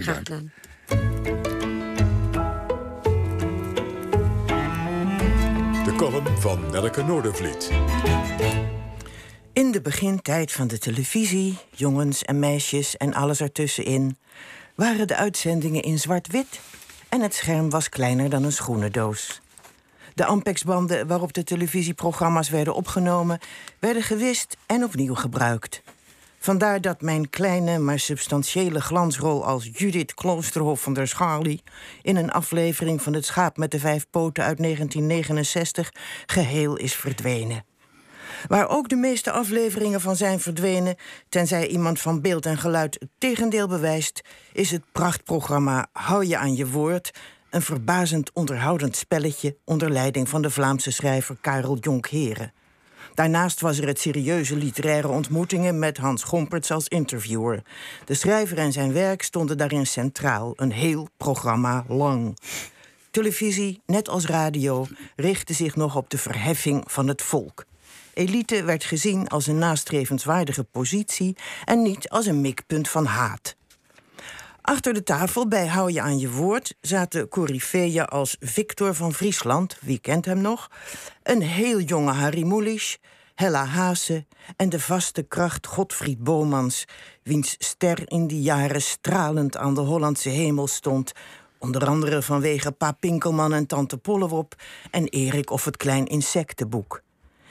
Graag gedaan. De column van Nelke Noordervliet. In de begintijd van de televisie, jongens en meisjes en alles ertussenin, waren de uitzendingen in zwart-wit en het scherm was kleiner dan een schoenendoos. De Ampex-banden waarop de televisieprogramma's werden opgenomen, werden gewist en opnieuw gebruikt. Vandaar dat mijn kleine, maar substantiële glansrol als Judith Kloosterhof van der Scharlie in een aflevering van Het Schaap met de Vijf Poten uit 1969 geheel is verdwenen. Waar ook de meeste afleveringen van zijn verdwenen, tenzij iemand van beeld en geluid het tegendeel bewijst, is het prachtprogramma Hou je aan je woord een verbazend onderhoudend spelletje onder leiding van de Vlaamse schrijver Karel Jonkheren. Daarnaast was er het serieuze literaire ontmoetingen met Hans Gomperts als interviewer. De schrijver en zijn werk stonden daarin centraal, een heel programma lang. Televisie, net als radio, richtte zich nog op de verheffing van het volk. Elite werd gezien als een nastrevenswaardige positie en niet als een mikpunt van haat. Achter de tafel bij Hou je aan je woord zaten coryfeeën als Victor van Friesland, wie kent hem nog, een heel jonge Harry Mulisch, Hella Haase en de vaste kracht Godfried Bomans, wiens ster in die jaren stralend aan de Hollandse hemel stond, onder andere vanwege Pa Pinkelman en Tante Pollewop en Erik of het Klein Insectenboek.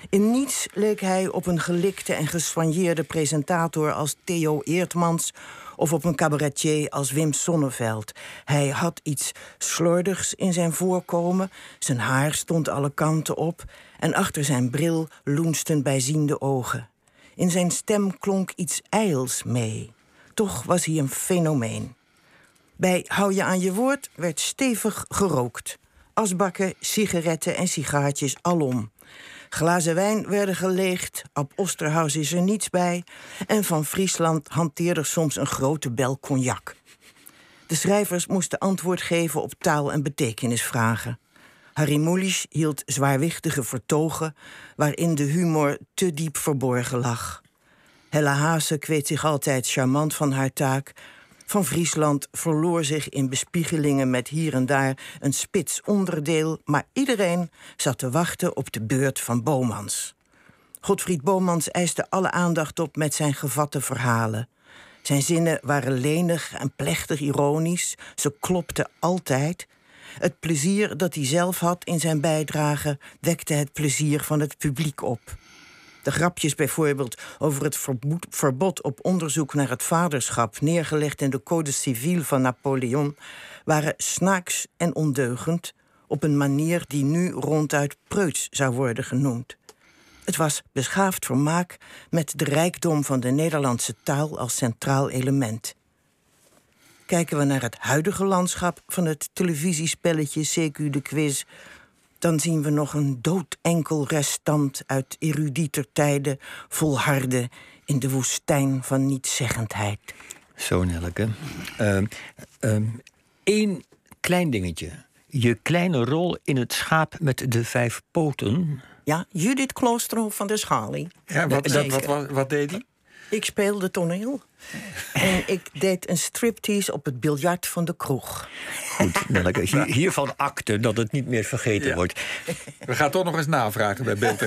In niets leek hij op een gelikte en geswanjeerde presentator als Theo Eertmans of op een cabaretier als Wim Sonneveld. Hij had iets slordigs in zijn voorkomen, zijn haar stond alle kanten op en achter zijn bril loensten bijziende ogen. In zijn stem klonk iets ijls mee. Toch was hij een fenomeen. Bij Hou je aan je woord werd stevig gerookt. Asbakken, sigaretten en sigaartjes alom. Glazen wijn werden geleegd, op Osterhaus is er niets bij... en van Friesland hanteerde soms een grote bel cognac. De schrijvers moesten antwoord geven op taal- en betekenisvragen. Harry Mulisch hield zwaarwichtige vertogen... waarin de humor te diep verborgen lag. Hella Haase kweet zich altijd charmant van haar taak... Van Friesland verloor zich in bespiegelingen met hier en daar een spits onderdeel, maar iedereen zat te wachten op de beurt van Bomans. Godfried Bomans eiste alle aandacht op met zijn gevatte verhalen. Zijn zinnen waren lenig en plechtig ironisch, ze klopten altijd. Het plezier dat hij zelf had in zijn bijdrage wekte het plezier van het publiek op. De grapjes bijvoorbeeld over het verbod op onderzoek naar het vaderschap, neergelegd in de Code Civil van Napoleon, waren snaaks en ondeugend op een manier die nu ronduit preuts zou worden genoemd. Het was beschaafd vermaak met de rijkdom van de Nederlandse taal als centraal element. Kijken we naar het huidige landschap van het televisiespelletje CQ de Quiz, dan zien we nog een doodenkel restant uit erudieter tijden volharden in de woestijn van nietszeggendheid. Zo, Nelke. Eén uh, klein dingetje. Je kleine rol in het schaap met de vijf poten. Ja, Judith Kloosterhof van der Schalie. Ja, wat, wat, wat, wat deed hij? Ik speelde toneel. En ik deed een striptease op het biljart van de kroeg. Goed, hiervan akte dat het niet meer vergeten wordt. We gaan toch nog eens navragen bij Beeld